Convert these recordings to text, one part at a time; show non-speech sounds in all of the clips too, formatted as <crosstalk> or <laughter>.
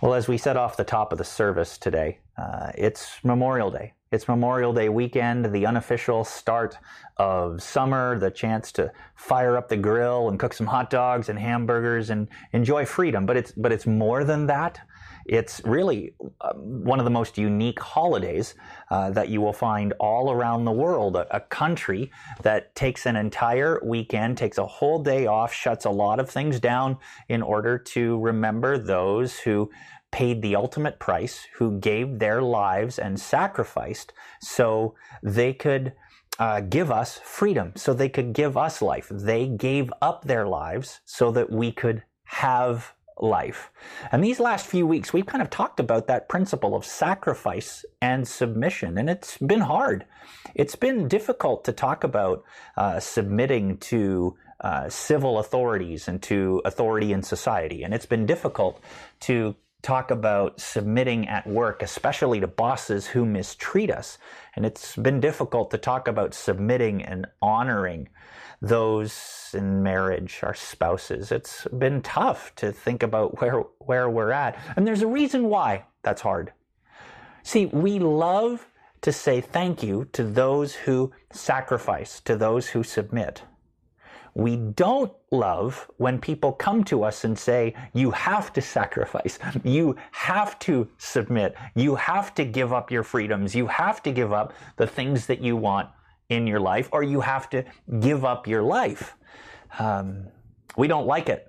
Well, as we said off the top of the service today, uh, it's Memorial Day. It's Memorial Day weekend, the unofficial start of summer, the chance to fire up the grill and cook some hot dogs and hamburgers and enjoy freedom. But it's but it's more than that. It's really uh, one of the most unique holidays uh, that you will find all around the world. A, a, country that takes an entire weekend, takes a whole day off, shuts a lot of things down in order to remember those who paid the ultimate price, who gave their lives and sacrificed so they could. Uh, give us freedom so they could give us life. They gave up their lives so that we could have life. And these last few weeks, we've kind of talked about that principle of sacrifice and submission, and it's been hard. It's been difficult to talk about uh, submitting to uh, civil authorities and to authority in society, and it's been difficult to talk about submitting at work, especially to bosses who mistreat us. And it's been difficult to talk about submitting and honoring those in marriage, our spouses. It's been tough to think about where, where we're at. And there's a reason why that's hard. See, we love to say thank you to those who sacrifice, to those who submit. We don't love when people come to us and say, you have to sacrifice, you have to submit, you have to give up your freedoms, you have to give up the things that you want in your life, or you have to give up your life. Um, we don't like it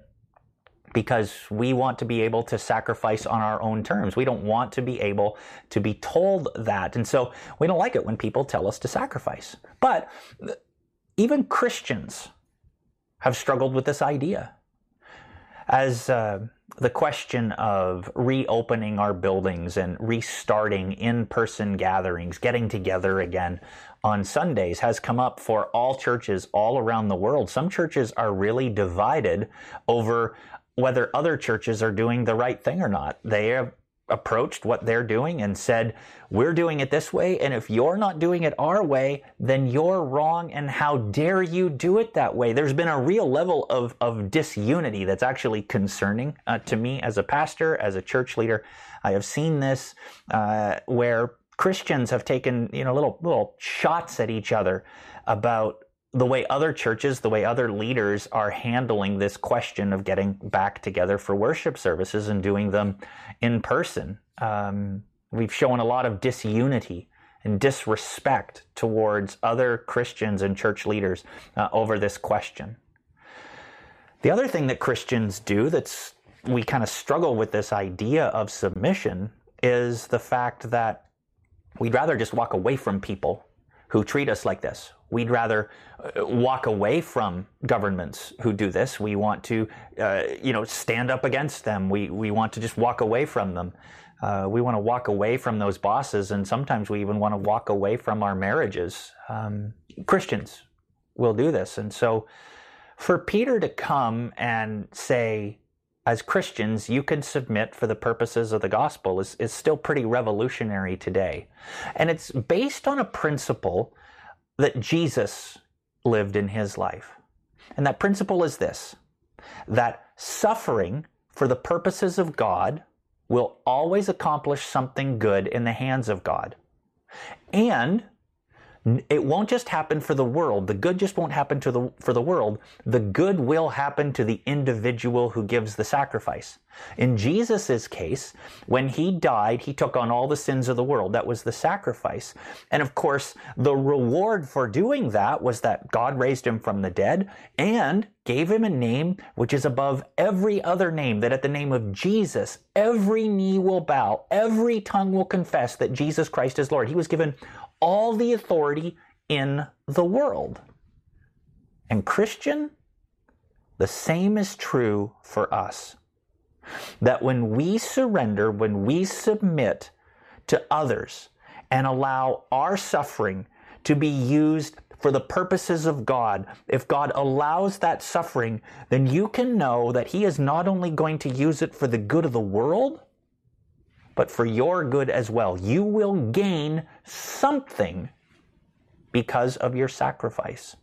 because we want to be able to sacrifice on our own terms. We don't want to be able to be told that. And so we don't like it when people tell us to sacrifice. But even Christians have struggled with this idea. As uh, the question of reopening our buildings and restarting in person gatherings, getting together again on Sundays has come up for all churches all around the world. Some churches are really divided over whether other churches are doing the right thing or not. They have approached what they're doing and said, We're doing it this way, and if you're not doing it our way, then you're wrong, and how dare you do it that way? There's been a real level of, of disunity that's actually concerning uh, to me as a pastor, as a church leader. I have seen this uh, where Christians have taken, you know, little little shots at each other about the way other churches, the way other leaders are handling this question of getting back together for worship services and doing them in person. Um, we've shown a lot of disunity and disrespect towards other Christians and church leaders uh, over this question. The other thing that Christians do that's we kind of struggle with this idea of submission is the fact that We'd rather just walk away from people who treat us like this. We'd rather uh, walk away from governments who do this. We want to, uh, you know, stand up against them. We, we want to just walk away from them. Uh, we want to walk away from those bosses, and sometimes we even want to walk away from our marriages. Um, Christians will do this. And so for Peter to come and say, as Christians, you can submit for the purposes of the gospel is, is still pretty revolutionary today. And it's based on a principle that Jesus lived in his life. And that principle is this that suffering for the purposes of God will always accomplish something good in the hands of God. And it won't just happen for the world. The good just won't happen to the, for the world. The good will happen to the individual who gives the sacrifice. In Jesus' case, when he died, he took on all the sins of the world. That was the sacrifice. And of course, the reward for doing that was that God raised him from the dead and gave him a name which is above every other name, that at the name of Jesus, every knee will bow, every tongue will confess that Jesus Christ is Lord. He was given all the authority in the world. And Christian, the same is true for us. That when we surrender, when we submit to others and allow our suffering to be used for the purposes of God, if God allows that suffering, then you can know that He is not only going to use it for the good of the world, but for your good as well. You will gain something because of your sacrifice.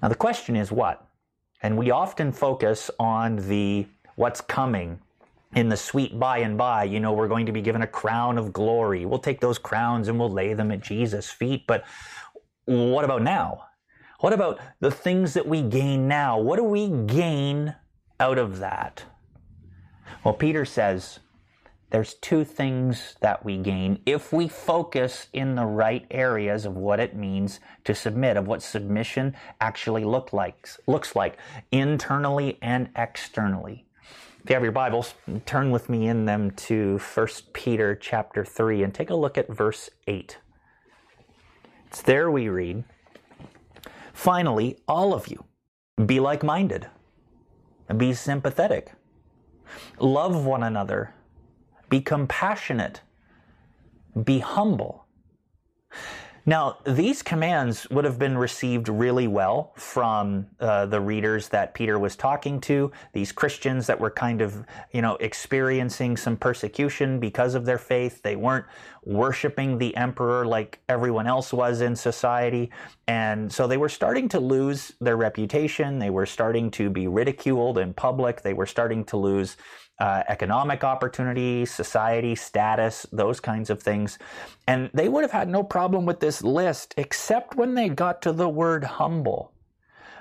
Now, the question is what? And we often focus on the what's coming in the sweet by and by, you know, we're going to be given a crown of glory. We'll take those crowns and we'll lay them at Jesus' feet. But what about now? What about the things that we gain now? What do we gain out of that? Well, Peter says there's two things that we gain if we focus in the right areas of what it means to submit, of what submission actually look like, looks like internally and externally. If you have your Bibles, turn with me in them to 1 Peter chapter 3 and take a look at verse 8. It's there we read, Finally, all of you, be like minded, be sympathetic, love one another, be compassionate, be humble. Now, these commands would have been received really well from uh, the readers that Peter was talking to, these Christians that were kind of, you know, experiencing some persecution because of their faith. They weren't worshiping the emperor like everyone else was in society. And so they were starting to lose their reputation. They were starting to be ridiculed in public. They were starting to lose uh, economic opportunity, society, status, those kinds of things. And they would have had no problem with this list, except when they got to the word humble.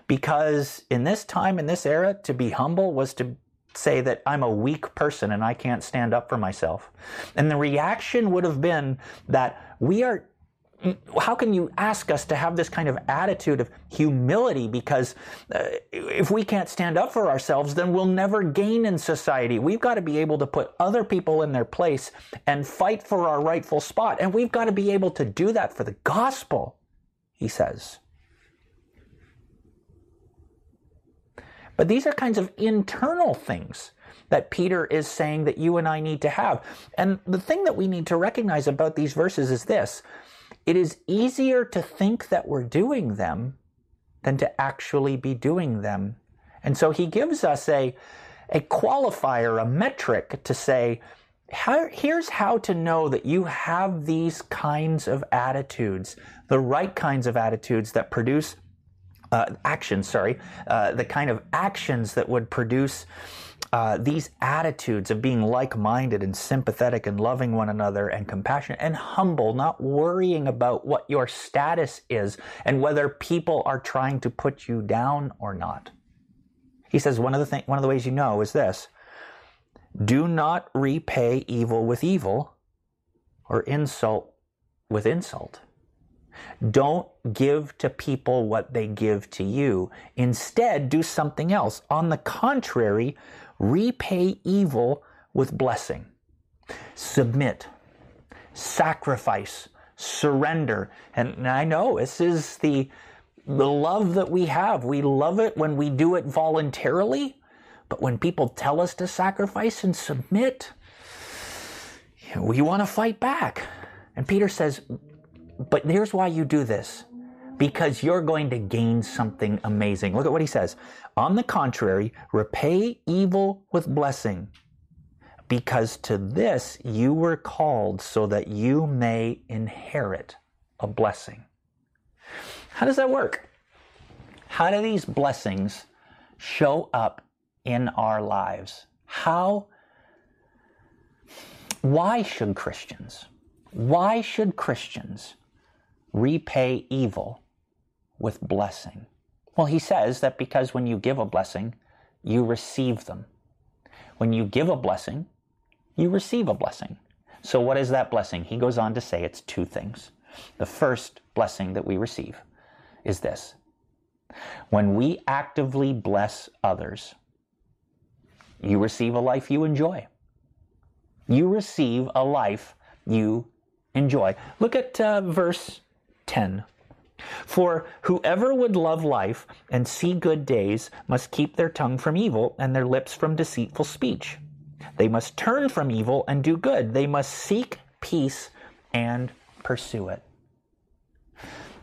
Because in this time, in this era, to be humble was to say that I'm a weak person and I can't stand up for myself. And the reaction would have been that we are how can you ask us to have this kind of attitude of humility? Because uh, if we can't stand up for ourselves, then we'll never gain in society. We've got to be able to put other people in their place and fight for our rightful spot. And we've got to be able to do that for the gospel, he says. But these are kinds of internal things that Peter is saying that you and I need to have. And the thing that we need to recognize about these verses is this it is easier to think that we're doing them than to actually be doing them. And so he gives us a, a qualifier, a metric to say, here's how to know that you have these kinds of attitudes, the right kinds of attitudes that produce uh, actions, sorry, uh, the kind of actions that would produce uh, these attitudes of being like minded and sympathetic and loving one another and compassionate and humble, not worrying about what your status is and whether people are trying to put you down or not. He says one of the th- one of the ways you know is this: do not repay evil with evil or insult with insult. Don't give to people what they give to you. Instead, do something else. On the contrary, repay evil with blessing. Submit, sacrifice, surrender. And I know this is the, the love that we have. We love it when we do it voluntarily, but when people tell us to sacrifice and submit, we want to fight back. And Peter says, but here's why you do this because you're going to gain something amazing. Look at what he says. On the contrary, repay evil with blessing, because to this you were called so that you may inherit a blessing. How does that work? How do these blessings show up in our lives? How, why should Christians, why should Christians repay evil with blessing? Well, he says that because when you give a blessing, you receive them. When you give a blessing, you receive a blessing. So, what is that blessing? He goes on to say it's two things. The first blessing that we receive is this when we actively bless others, you receive a life you enjoy. You receive a life you enjoy. Look at uh, verse 10. For whoever would love life and see good days must keep their tongue from evil and their lips from deceitful speech. They must turn from evil and do good. They must seek peace and pursue it.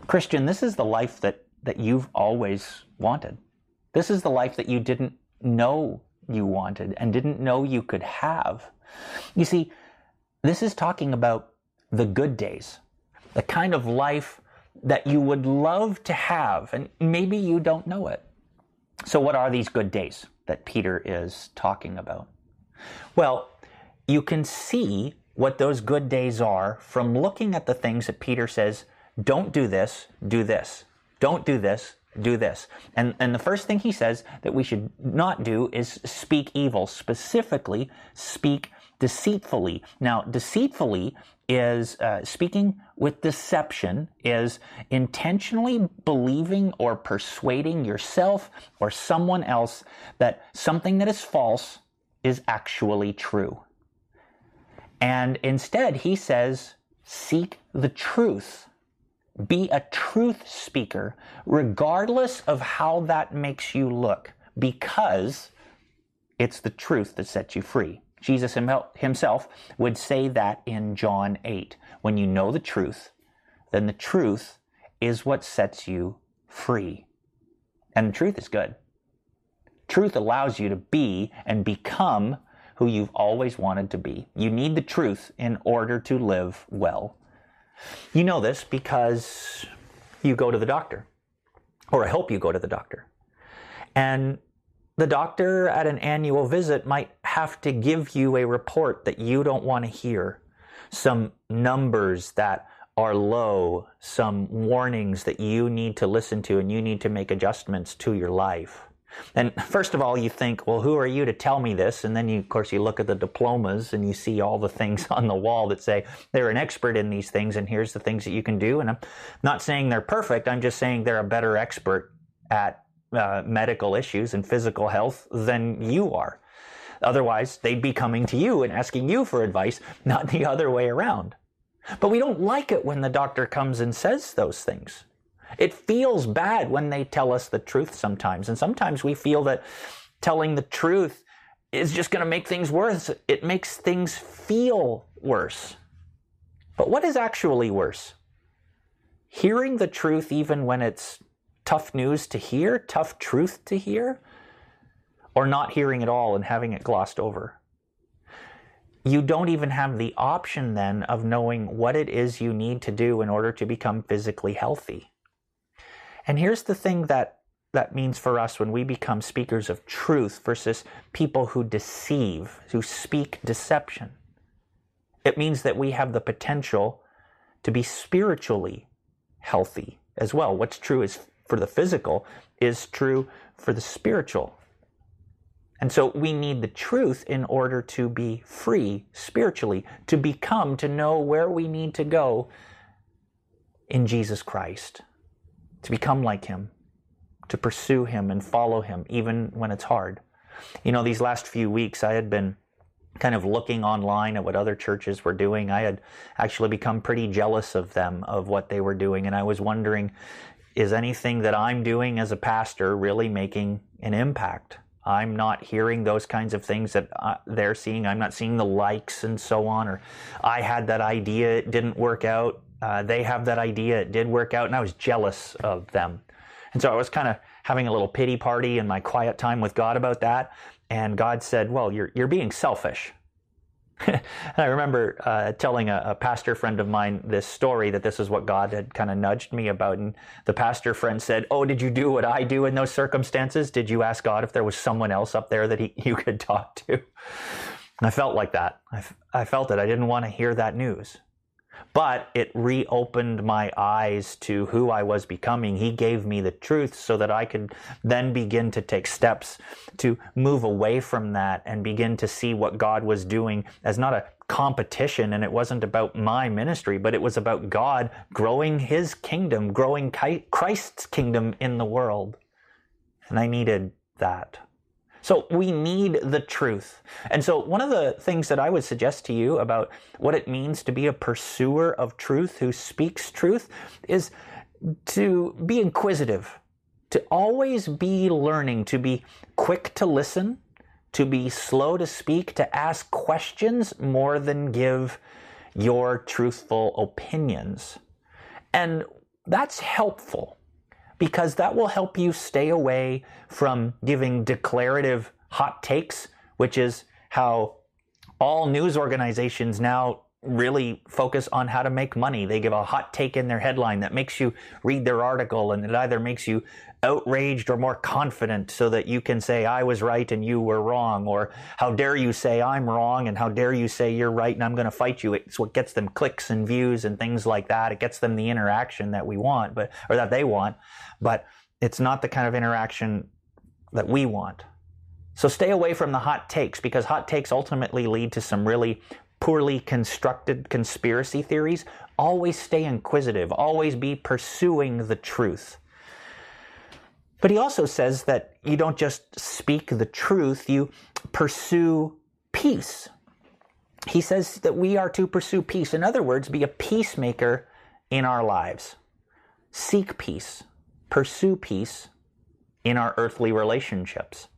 Christian, this is the life that, that you've always wanted. This is the life that you didn't know you wanted and didn't know you could have. You see, this is talking about the good days, the kind of life that you would love to have, and maybe you don't know it. So, what are these good days that Peter is talking about? Well, you can see what those good days are from looking at the things that Peter says, don't do this, do this. Don't do this, do this. And, and the first thing he says that we should not do is speak evil, specifically speak deceitfully. Now, deceitfully is uh, speaking with deception, is intentionally believing or persuading yourself or someone else that something that is false is actually true. And instead, he says, seek the truth. Be a truth speaker, regardless of how that makes you look, because it's the truth that sets you free. Jesus himself would say that in John 8. When you know the truth, then the truth is what sets you free. And the truth is good. Truth allows you to be and become who you've always wanted to be. You need the truth in order to live well. You know this because you go to the doctor, or I hope you go to the doctor. And the doctor at an annual visit might have to give you a report that you don't want to hear, some numbers that are low, some warnings that you need to listen to and you need to make adjustments to your life. And first of all, you think, well, who are you to tell me this? And then you, of course, you look at the diplomas and you see all the things <laughs> on the wall that say they're an expert in these things and here's the things that you can do. And I'm not saying they're perfect. I'm just saying they're a better expert at uh, medical issues and physical health than you are. Otherwise, they'd be coming to you and asking you for advice, not the other way around. But we don't like it when the doctor comes and says those things. It feels bad when they tell us the truth sometimes. And sometimes we feel that telling the truth is just going to make things worse. It makes things feel worse. But what is actually worse? Hearing the truth even when it's tough news to hear, tough truth to hear, or not hearing it all and having it glossed over? You don't even have the option then of knowing what it is you need to do in order to become physically healthy. And here's the thing that that means for us when we become speakers of truth versus people who deceive, who speak deception. It means that we have the potential to be spiritually healthy as well. What's true is for the physical is true for the spiritual. And so we need the truth in order to be free spiritually, to become, to know where we need to go in Jesus Christ to become like Him, to pursue Him and follow Him, even when it's hard. You know, these last few weeks, I had been kind of looking online at what other churches were doing. I had actually become pretty jealous of them, of what they were doing. And I was wondering, is anything that I'm doing as a pastor really making an impact? I'm not hearing those kinds of things that uh, they're seeing. I'm not seeing the likes and so on. Or I had that idea, it didn't work out uh, they have that idea. It did work out, and I was jealous of them. And so I was kind of having a little pity party in my quiet time with God about that. And God said, Well, you're, you're being selfish. <laughs> I remember uh, telling a, a, pastor friend of mine this story that this is what God had kind of nudged me about. And the pastor friend said, Oh, did you do what I do in those circumstances? Did you ask God if there was someone else up there that he, <laughs> you could talk to? And I felt like that. I, I felt it. I didn't want to hear that news but it reopened my eyes to who I was becoming. He gave me the truth so that I could then begin to take steps to move away from that and begin to see what God was doing as not a competition and it wasn't about my ministry, but it was about God growing his kingdom, growing Christ's kingdom in the world. And I needed that. So we need the truth. And so one of the things that I would suggest to you about what it means to be a pursuer of truth who speaks truth is to be inquisitive, to always be learning, to be quick to listen, to be slow to speak, to ask questions more than give your truthful opinions. And that's helpful because that will help you stay away from giving declarative hot takes, which is how all news organizations now really focus on how to make money. They give a hot take in their headline that makes you read their article and it either makes you outraged or more confident so that you can say, I was right and you were wrong, or how dare you say I'm wrong and how dare you say you're right and I'm going to fight you. It's what gets them clicks and views and things like that. It gets them the interaction that we want, but, or that they want, but it's not the kind of interaction that we want. So stay away from the hot takes because hot takes ultimately lead to some really poorly constructed conspiracy theories. Always stay inquisitive. Always be pursuing the truth. But he also says that you don't just speak the truth, you pursue peace. He says that we are to pursue peace. In other words, be a peacemaker in our lives. Seek peace, pursue peace in our earthly relationships.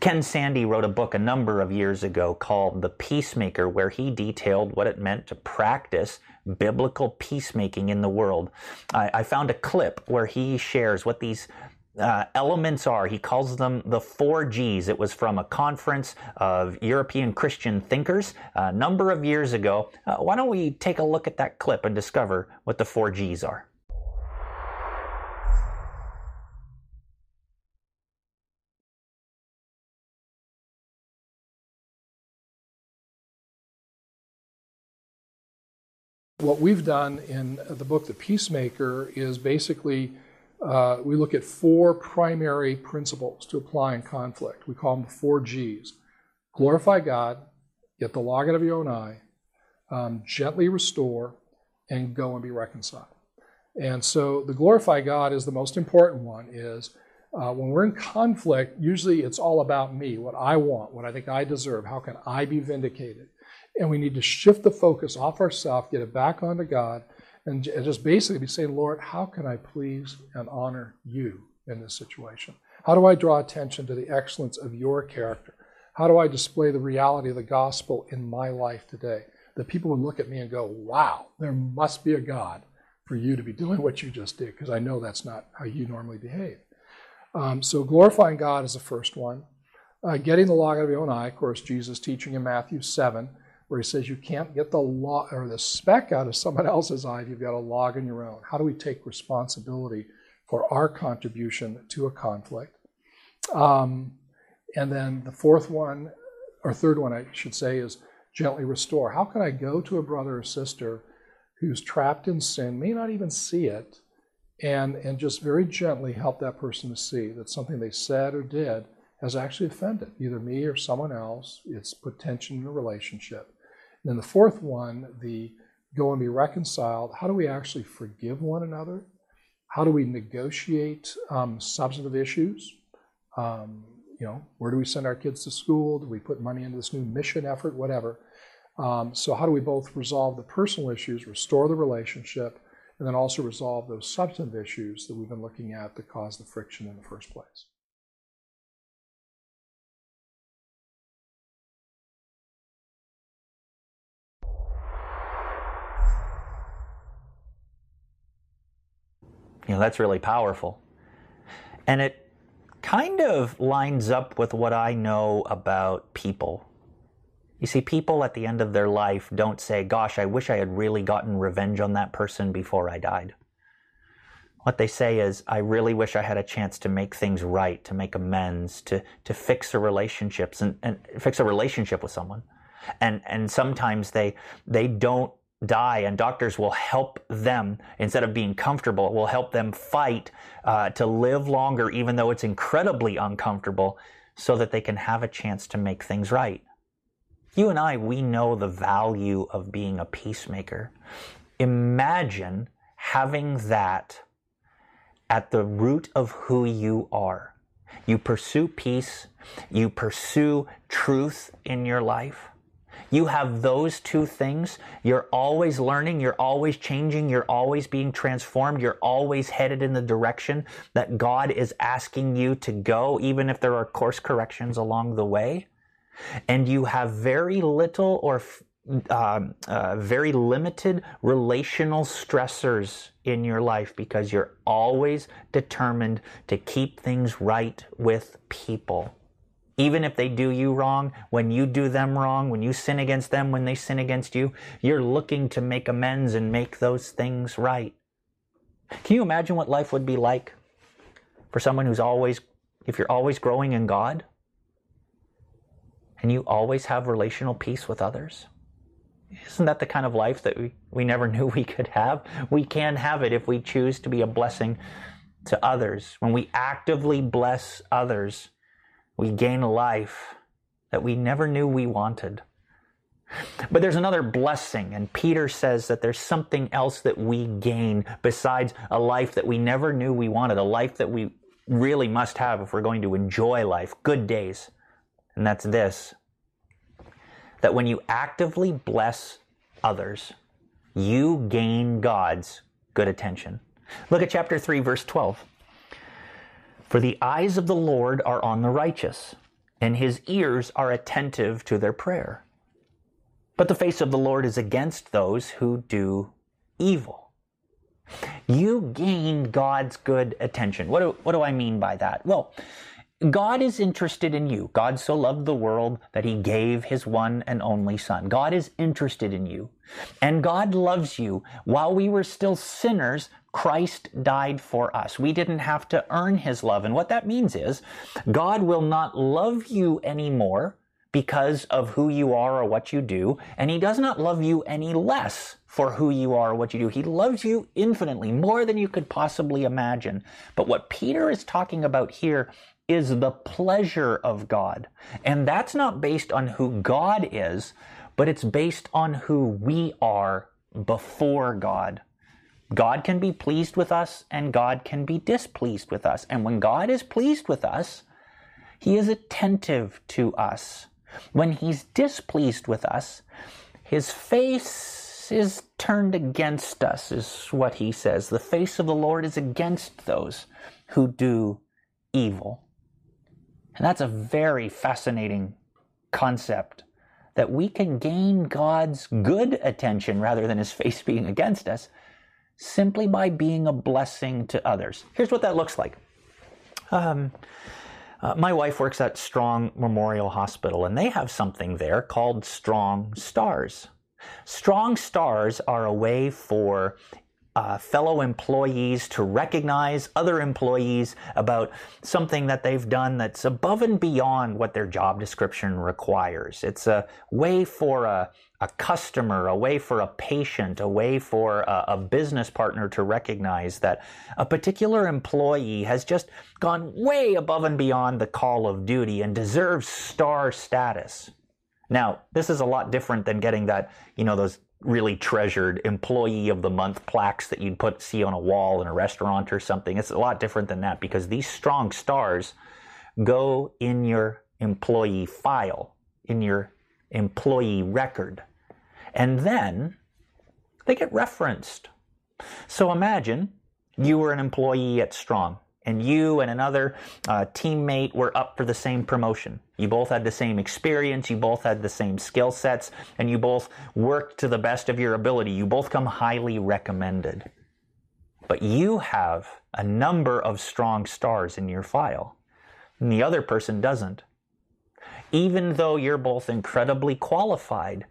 Ken Sande wrote a book a number of years ago called The Peacemaker, where he detailed what it meant to practice biblical peacemaking in the world. I, I found a clip where he shares what these uh, elements are. He calls them the four G's. It was from a conference of European Christian thinkers a number of years ago. Uh, why don't we take a look at that clip and discover what the four G's are? What we've done in the book, The Peacemaker, is basically uh, we look at four primary principles to apply in conflict. We call them the four G's glorify God, get the log out of your own eye, um, gently restore, and go and be reconciled. And so the glorify God is the most important one is uh, when we're in conflict, usually it's all about me, what I want, what I think I deserve, how can I be vindicated? And we need to shift the focus off ourselves, get it back onto God, and just basically be saying, Lord, how can I please and honor you in this situation? How do I draw attention to the excellence of your character? How do I display the reality of the gospel in my life today? That people would look at me and go, wow, there must be a God for you to be doing what you just did, because I know that's not how you normally behave. Um, so glorifying God is the first one. Uh, getting the log out of your own eye, of course, Jesus teaching in Matthew 7 where he says you can't get the log or the speck out of someone else's eye if you've got a log in your own. How do we take responsibility for our contribution to a conflict? Um, and then the fourth one, or third one, I should say, is gently restore. How can I go to a brother or sister who's trapped in sin, may not even see it, and, and just very gently help that person to see that something they said or did has actually offended either me or someone else. It's put tension in a relationship. And then the fourth one, the go and be reconciled. How do we actually forgive one another? How do we negotiate um, substantive issues? Um, you know, where do we send our kids to school? Do we put money into this new mission effort? Whatever. Um, so, how do we both resolve the personal issues, restore the relationship, and then also resolve those substantive issues that we've been looking at that caused the friction in the first place? You know, that's really powerful. And it kind of lines up with what I know about people. You see, people at the end of their life don't say, Gosh, I wish I had really gotten revenge on that person before I died. What they say is, I really wish I had a chance to make things right, to make amends, to, to fix a relationships and, and fix a relationship with someone. And and sometimes they they don't die and doctors will help them instead of being comfortable will help them fight uh, to live longer even though it's incredibly uncomfortable so that they can have a chance to make things right. You and i we know the value of being a peacemaker. Imagine having that at the root of who you are. You pursue peace. You pursue truth in your life you have those two things. You're always learning, you're always changing, you're always being transformed, you're always headed in the direction that God is asking you to go, even if there are course corrections along the way. And you have very little or uh, uh, very limited relational stressors in your life because you're always determined to keep things right with people. Even if they do you wrong, when you do them wrong, when you sin against them, when they sin against you, you're looking to make amends and make those things right. Can you imagine what life would be like for someone who's always, if you're always growing in God and you always have relational peace with others? Isn't that the kind of life that we, we never <laughs> knew we could have? We can have it if we choose to be a blessing to others. When we actively bless others, we gain a life that we never knew we wanted. But there's another blessing, and Peter says that there's something else that we gain besides a life that we never knew we wanted, a life that we really must have if we're going to enjoy life, good days. And that's this that when you actively bless others, you gain God's good attention. Look at chapter 3, verse 12. For the eyes of the Lord are on the righteous, and his ears are attentive to their prayer. But the face of the Lord is against those who do evil. You gain God's good attention. What do, what do I mean by that? Well, God is interested in you. God so loved the world that he gave his one and only son. God is interested in you. And God loves you. While we were still sinners, Christ died for us. We didn't have to earn his love. And what that means is God will not love you anymore because of who you are or what you do. And he does not love you any less for who you are or what you do. He loves you infinitely, more than you could possibly imagine. But what Peter is talking about here is the pleasure of God. And that's not based on who God is, but it's based on who we are before God. God can be pleased with us and God can be displeased with us. And when God is pleased with us, He is attentive to us. When He's displeased with us, His face is turned against us, is what He says. The face of the Lord is against those who do evil. And that's a very fascinating concept that we can gain God's good attention rather than his face <laughs> being against us simply by being a blessing to others. Here's what that looks like. Um, uh, my wife works at Strong Memorial Hospital, and they have something there called Strong Stars. Strong Stars are a way for uh, fellow employees to recognize other employees about something that they've done that's above and beyond what their job description requires. It's a way for a, a customer, a way for a patient, a way for a, a business partner to recognize that a particular employee has just gone way above and beyond the call of duty and deserves star status. Now, this is a lot different than getting that, you know, those really treasured employee of the month plaques that you'd put see on a wall in a restaurant or something. It's a lot different than that because these strong stars go in your employee file, in your employee record. And then they get referenced. So imagine you were an employee at Strong and you and another uh, teammate were up for the same promotion. You both had the same experience, you both had the same skill sets, and you both worked to the best of your ability. You both come highly recommended. But you have a number of strong stars in your file, and the other person doesn't. Even though you're both incredibly qualified,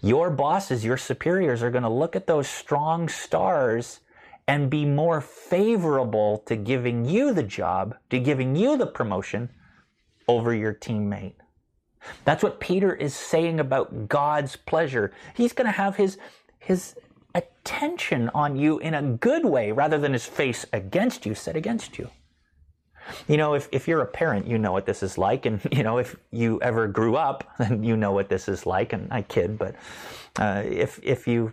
your bosses, your superiors are going to look at those strong stars and be more favorable to giving you the job, to giving you the promotion over your teammate. That's what Peter is saying about God's pleasure. He's going to have his, his attention on you in a good way rather than his face against you, set against you. You know, if, if you're a parent, you know what this is like. And, <laughs> you know, if you ever grew up, <laughs> then you know what this is like. And I kid, but uh, if, if you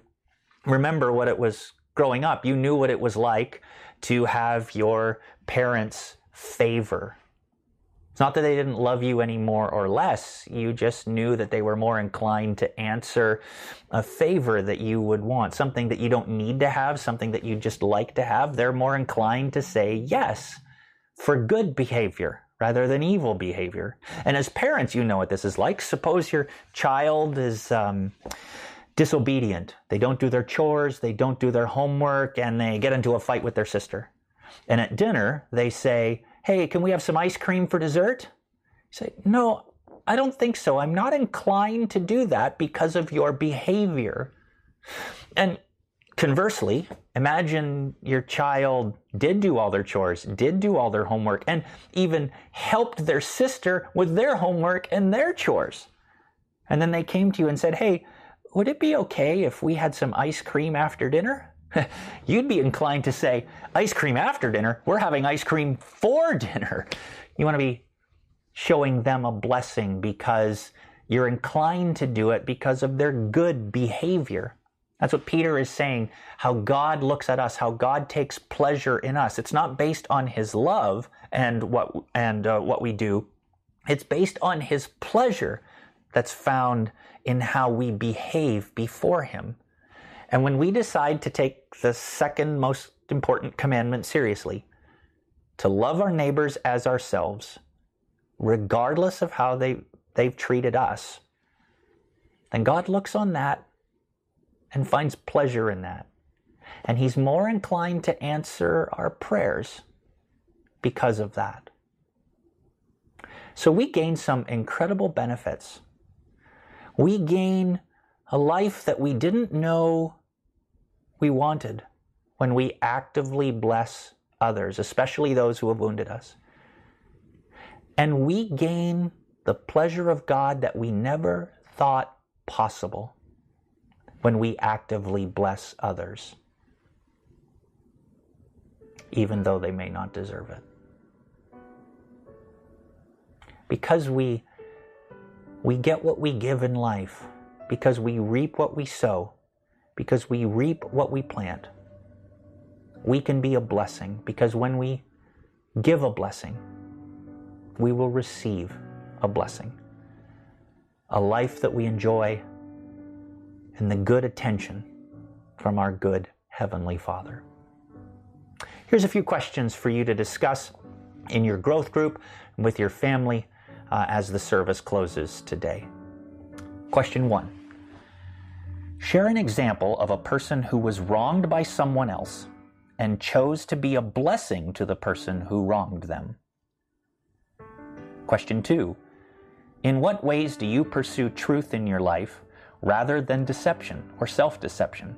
remember what it was growing up, you knew what it was like to have your parents' favor. It's not that they didn't love you any more or less. You just knew that they were more inclined to answer a favor that you would want, something that you don't need to have, something that you just like to have. They're more inclined to say yes for good behavior rather than evil behavior. And as parents, you know what this is like. Suppose your child is, um, disobedient. They don't do their chores, they don't do their homework, and they get into a fight with their sister. And at dinner, they say, Hey, can we have some ice cream for dessert? say, No, I don't think so. I'm not inclined to do that because of your behavior. And conversely, imagine your child did do all their chores, did do all their homework, and even helped their sister with their homework and their chores. And then they came to you and said, Hey, would it be okay if we had some ice cream after dinner? <laughs> You'd be inclined to say, Ice cream after dinner? We're having ice cream for <laughs> dinner. You want to be showing them a blessing because you're inclined to do it because of their good behavior. That's what Peter is saying, how God looks at us, how God takes pleasure in us. It's not based on his love and what and uh, what we do. It's based on his pleasure that's found in how we behave before him. And when we decide to take the second most important commandment seriously, to love our neighbors as ourselves, regardless of how they, they've treated us, then God looks on that and finds pleasure in that. And He's more inclined to answer our prayers because of that. So we gain some incredible benefits. We gain a life that we didn't know we wanted when we actively bless others, especially those who have wounded us. And we gain the pleasure of God that we never thought possible when we actively bless others, even though they may not deserve it. Because we, we get what we give in life, because we reap what we sow, because we reap what we plant, we can be a blessing because when we give a blessing, we will receive a blessing. A life that we enjoy and the good attention from our good Heavenly Father. Here's a few questions for you to discuss in your growth group with your family uh, as the service closes today. Question one Share an example of a person who was wronged by someone else and chose to be a blessing to the person who wronged them. Question two In what ways do you pursue truth in your life rather than deception or self deception?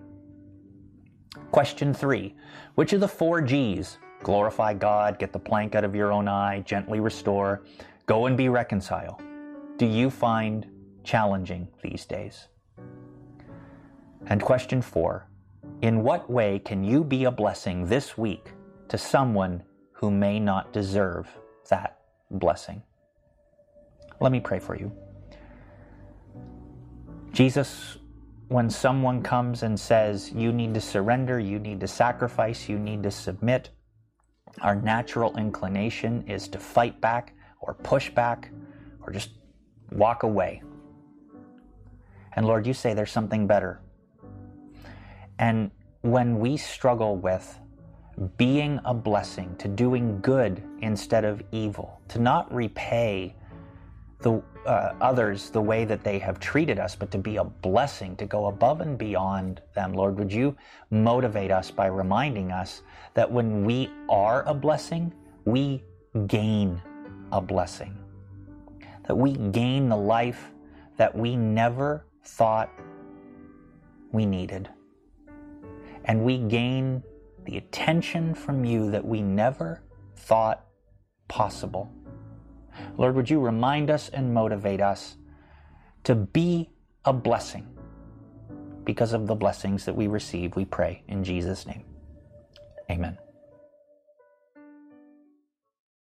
Question three Which of the four G's glorify God, get the plank out of your own eye, gently restore, go and be reconciled. do you find challenging these days? And question four In what way can you be a blessing this week to someone who may not deserve that blessing? Let me pray for you. Jesus, when someone comes and says, you need to surrender, you need to sacrifice, you need to submit, our natural inclination is to fight back or push back or just walk away. And Lord, you say there's something better. And when we struggle with being a blessing, to doing good instead of evil, to not repay the uh, others the way that they have treated us, but to be a blessing, to go above and beyond them. Lord, would you motivate us by reminding us that when we are a blessing, we gain a blessing, that we gain the life that we never thought we needed, and we gain the attention from you that we never thought possible. Lord, would you remind us and motivate us to be a blessing because of the blessings that we receive, we pray in Jesus' name. Amen.